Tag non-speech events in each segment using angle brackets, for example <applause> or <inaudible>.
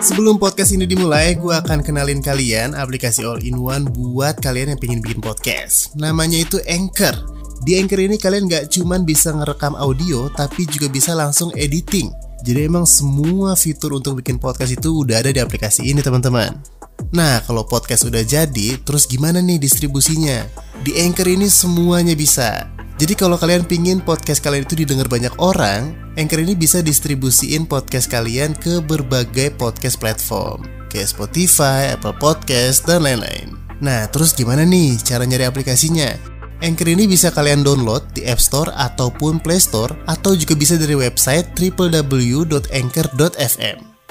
Sebelum podcast ini dimulai, gue akan kenalin kalian aplikasi all-in-one buat kalian yang pengen bikin podcast. Namanya itu Anchor. Di Anchor ini kalian nggak cuman bisa ngerekam audio, tapi juga bisa langsung editing. Jadi emang semua fitur untuk bikin podcast itu udah ada di aplikasi ini teman-teman. Nah, kalau podcast udah jadi, terus gimana nih distribusinya? Di Anchor ini semuanya bisa. Jadi kalau kalian pingin podcast kalian itu didengar banyak orang, Anchor ini bisa distribusiin podcast kalian ke berbagai podcast platform, kayak Spotify, Apple Podcast, dan lain-lain. Nah, terus gimana nih cara nyari aplikasinya? Anchor ini bisa kalian download di App Store ataupun Play Store, atau juga bisa dari website www.anchor.fm.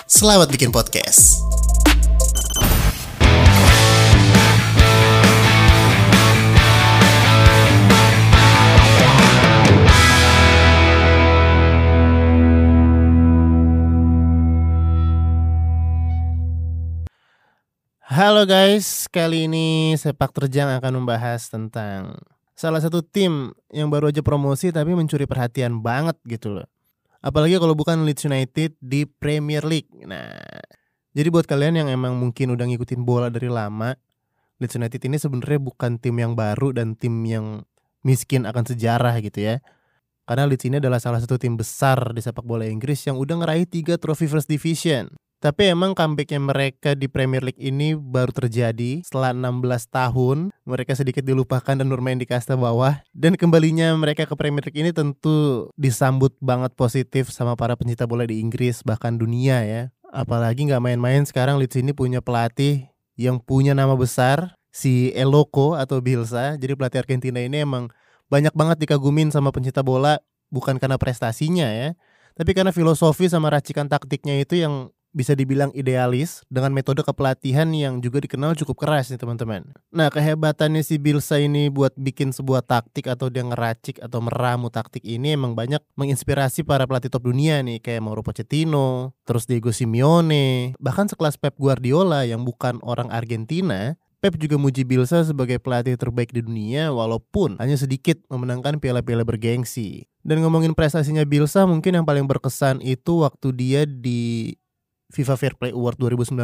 Selamat bikin podcast! Halo guys, kali ini Sepak Terjang akan membahas tentang salah satu tim yang baru aja promosi tapi mencuri perhatian banget gitu loh. Apalagi kalau bukan Leeds United di Premier League. Nah, jadi buat kalian yang emang mungkin udah ngikutin bola dari lama, Leeds United ini sebenarnya bukan tim yang baru dan tim yang miskin akan sejarah gitu ya. Karena Leeds ini adalah salah satu tim besar di sepak bola Inggris yang udah ngeraih 3 trofi First Division. Tapi emang comebacknya mereka di Premier League ini baru terjadi setelah 16 tahun. Mereka sedikit dilupakan dan bermain di kasta bawah. Dan kembalinya mereka ke Premier League ini tentu disambut banget positif sama para pencinta bola di Inggris bahkan dunia ya. Apalagi nggak main-main sekarang Leeds ini punya pelatih yang punya nama besar si Eloko atau Bilsa. Jadi pelatih Argentina ini emang banyak banget dikagumin sama pencinta bola bukan karena prestasinya ya, tapi karena filosofi sama racikan taktiknya itu yang bisa dibilang idealis dengan metode kepelatihan yang juga dikenal cukup keras nih teman-teman. Nah kehebatannya si Bilsa ini buat bikin sebuah taktik atau dia ngeracik atau meramu taktik ini emang banyak menginspirasi para pelatih top dunia nih kayak Mauro Pochettino, terus Diego Simeone, bahkan sekelas Pep Guardiola yang bukan orang Argentina Pep juga muji Bilsa sebagai pelatih terbaik di dunia walaupun hanya sedikit memenangkan piala-piala bergengsi. Dan ngomongin prestasinya Bilsa mungkin yang paling berkesan itu waktu dia di FIFA Fair Play Award 2019.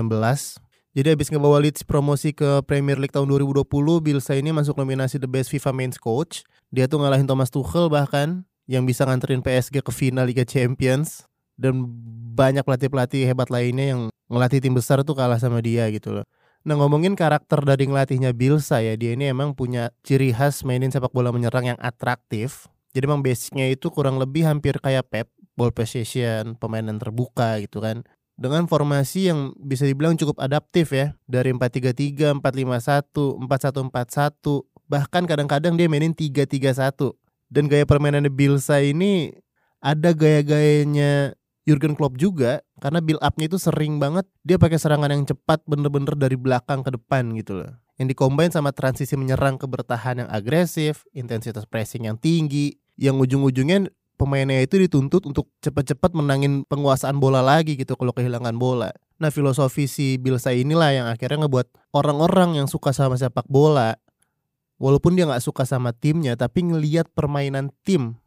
Jadi habis ngebawa Leeds promosi ke Premier League tahun 2020, Bielsa ini masuk nominasi The Best FIFA Men's Coach. Dia tuh ngalahin Thomas Tuchel bahkan yang bisa nganterin PSG ke final Liga Champions dan banyak pelatih-pelatih hebat lainnya yang ngelatih tim besar tuh kalah sama dia gitu loh. Nah ngomongin karakter dari ngelatihnya Bielsa ya, dia ini emang punya ciri khas mainin sepak bola menyerang yang atraktif. Jadi emang basicnya itu kurang lebih hampir kayak Pep, ball possession, pemain yang terbuka gitu kan dengan formasi yang bisa dibilang cukup adaptif ya dari 4-3-3, 4-5-1, 4-1-4-1 bahkan kadang-kadang dia mainin 3-3-1 dan gaya permainan Bilsa ini ada gaya-gayanya Jurgen Klopp juga karena build up-nya itu sering banget dia pakai serangan yang cepat bener-bener dari belakang ke depan gitu loh. Yang dikombin sama transisi menyerang ke bertahan yang agresif, intensitas pressing yang tinggi, yang ujung-ujungnya pemainnya itu dituntut untuk cepat-cepat menangin penguasaan bola lagi gitu kalau kehilangan bola. Nah filosofi si Bilsa inilah yang akhirnya ngebuat orang-orang yang suka sama sepak bola, walaupun dia nggak suka sama timnya, tapi ngeliat permainan tim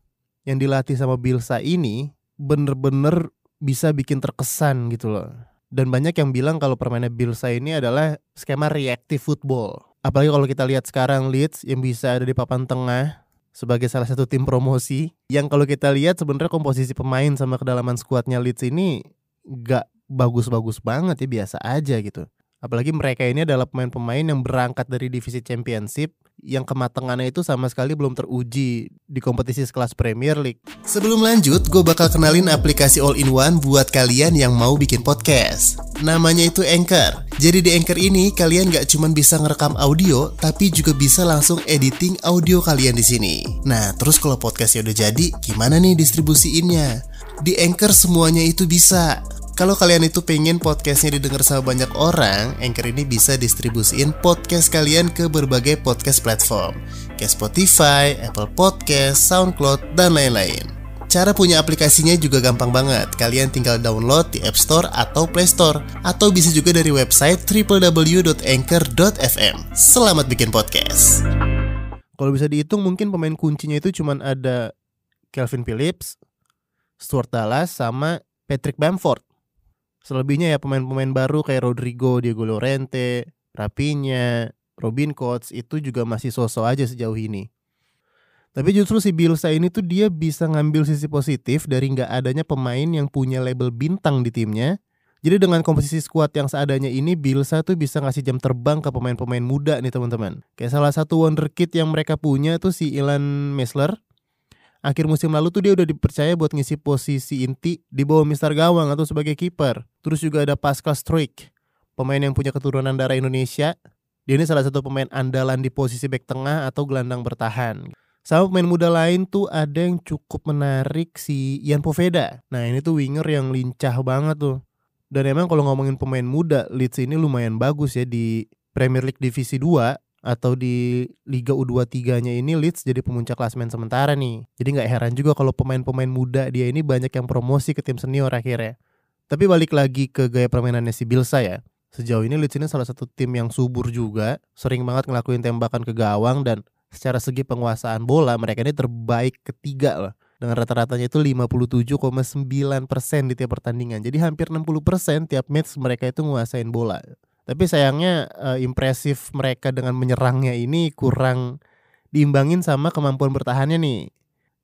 yang dilatih sama Bilsa ini bener-bener bisa bikin terkesan gitu loh. Dan banyak yang bilang kalau permainan Bilsa ini adalah skema reactive football. Apalagi kalau kita lihat sekarang Leeds yang bisa ada di papan tengah sebagai salah satu tim promosi yang kalau kita lihat sebenarnya komposisi pemain sama kedalaman skuadnya Leeds ini gak bagus-bagus banget ya biasa aja gitu. Apalagi mereka ini adalah pemain-pemain yang berangkat dari divisi championship yang kematangannya itu sama sekali belum teruji di kompetisi sekelas Premier League. Sebelum lanjut, gue bakal kenalin aplikasi all-in-one buat kalian yang mau bikin podcast. Namanya itu Anchor. Jadi di Anchor ini kalian gak cuma bisa ngerekam audio, tapi juga bisa langsung editing audio kalian di sini. Nah, terus kalau podcastnya udah jadi, gimana nih distribusiinnya? Di Anchor semuanya itu bisa. Kalau kalian itu pengen podcastnya didengar sama banyak orang, Anchor ini bisa distribusiin podcast kalian ke berbagai podcast platform, kayak Spotify, Apple Podcast, SoundCloud, dan lain-lain. Cara punya aplikasinya juga gampang banget. Kalian tinggal download di App Store atau Play Store, atau bisa juga dari website www.anchor.fm. Selamat bikin podcast. Kalau bisa dihitung mungkin pemain kuncinya itu cuma ada Kelvin Phillips, Stuart Dallas, sama Patrick Bamford Selebihnya ya pemain-pemain baru kayak Rodrigo, Diego Llorente, Rapinya, Robin Coates itu juga masih sosok aja sejauh ini. Tapi justru si Bilsa ini tuh dia bisa ngambil sisi positif dari nggak adanya pemain yang punya label bintang di timnya. Jadi dengan komposisi skuad yang seadanya ini Bilsa tuh bisa ngasih jam terbang ke pemain-pemain muda nih teman-teman. Kayak salah satu wonderkid yang mereka punya tuh si Ilan Mesler. Akhir musim lalu tuh dia udah dipercaya buat ngisi posisi inti di bawah Mister Gawang atau sebagai kiper. Terus juga ada Pascal Struik, pemain yang punya keturunan darah Indonesia. Dia ini salah satu pemain andalan di posisi back tengah atau gelandang bertahan. Sama pemain muda lain tuh ada yang cukup menarik si Ian Poveda. Nah ini tuh winger yang lincah banget tuh. Dan emang kalau ngomongin pemain muda, Leeds ini lumayan bagus ya di Premier League Divisi 2 atau di Liga U23-nya ini Leeds jadi pemuncak klasmen sementara nih. Jadi nggak heran juga kalau pemain-pemain muda dia ini banyak yang promosi ke tim senior akhirnya. Tapi balik lagi ke gaya permainannya si Bilsa ya. Sejauh ini Leeds ini salah satu tim yang subur juga, sering banget ngelakuin tembakan ke gawang dan secara segi penguasaan bola mereka ini terbaik ketiga lah dengan rata-ratanya itu 57,9% di tiap pertandingan. Jadi hampir 60% tiap match mereka itu menguasain bola. Tapi sayangnya uh, impresif mereka dengan menyerangnya ini kurang diimbangin sama kemampuan bertahannya nih.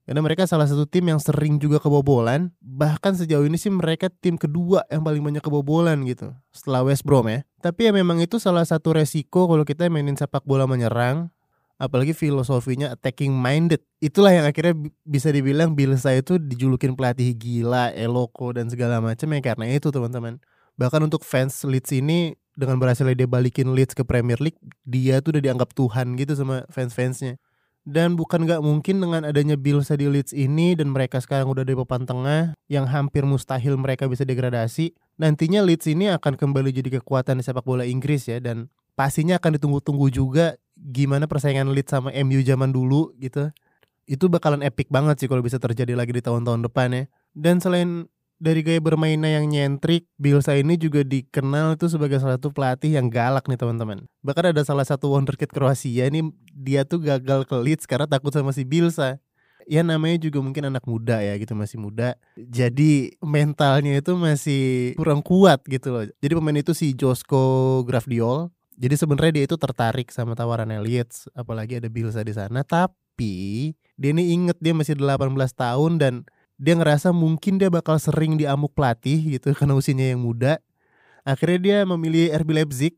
Karena mereka salah satu tim yang sering juga kebobolan. Bahkan sejauh ini sih mereka tim kedua yang paling banyak kebobolan gitu. Setelah West Brom ya. Tapi ya memang itu salah satu resiko kalau kita mainin sepak bola menyerang apalagi filosofinya attacking minded itulah yang akhirnya bisa dibilang Bielsa itu dijulukin pelatih gila, eloko dan segala macam ya karena itu teman-teman. Bahkan untuk fans Leeds ini dengan berhasil dia balikin Leeds ke Premier League, dia tuh udah dianggap Tuhan gitu sama fans-fansnya. Dan bukan nggak mungkin dengan adanya Bielsa di Leeds ini dan mereka sekarang udah di papan tengah yang hampir mustahil mereka bisa degradasi. Nantinya Leeds ini akan kembali jadi kekuatan di sepak bola Inggris ya dan pastinya akan ditunggu-tunggu juga gimana persaingan Leeds sama MU zaman dulu gitu. Itu bakalan epic banget sih kalau bisa terjadi lagi di tahun-tahun depan ya. Dan selain dari gaya bermainnya yang nyentrik, Bielsa ini juga dikenal itu sebagai salah satu pelatih yang galak nih teman-teman. Bahkan ada salah satu wonderkid Kroasia ini dia tuh gagal ke Leeds karena takut sama si Bielsa. Ya namanya juga mungkin anak muda ya gitu masih muda. Jadi mentalnya itu masih kurang kuat gitu loh. Jadi pemain itu si Josko Grafdiol jadi sebenarnya dia itu tertarik sama tawaran Elliot, apalagi ada Bilsa di sana. Tapi dia ini inget dia masih 18 tahun dan dia ngerasa mungkin dia bakal sering diamuk pelatih gitu <laughs> karena usianya yang muda. Akhirnya dia memilih RB Leipzig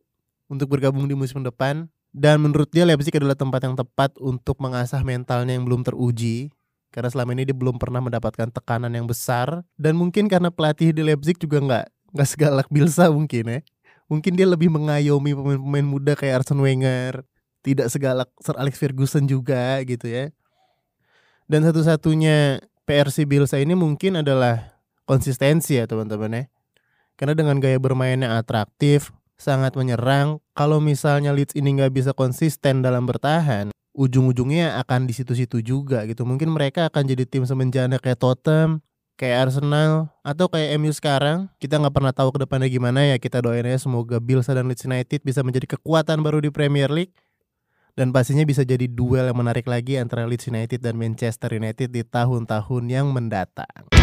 untuk bergabung di musim depan. Dan menurut dia Leipzig adalah tempat yang tepat untuk mengasah mentalnya yang belum teruji. Karena selama ini dia belum pernah mendapatkan tekanan yang besar. Dan mungkin karena pelatih di Leipzig juga nggak nggak segalak Bilsa mungkin ya mungkin dia lebih mengayomi pemain-pemain muda kayak Arsene Wenger tidak segalak Sir Alex Ferguson juga gitu ya dan satu-satunya PRC Bielsa ini mungkin adalah konsistensi ya teman-teman ya. Karena dengan gaya bermainnya atraktif sangat menyerang kalau misalnya Leeds ini nggak bisa konsisten dalam bertahan ujung-ujungnya akan di situ-situ juga gitu. Mungkin mereka akan jadi tim semenjana kayak Tottenham kayak Arsenal atau kayak MU sekarang. Kita nggak pernah tahu ke depannya gimana ya kita doain ya semoga Bilsa dan Leeds United bisa menjadi kekuatan baru di Premier League dan pastinya bisa jadi duel yang menarik lagi antara Leeds United dan Manchester United di tahun-tahun yang mendatang.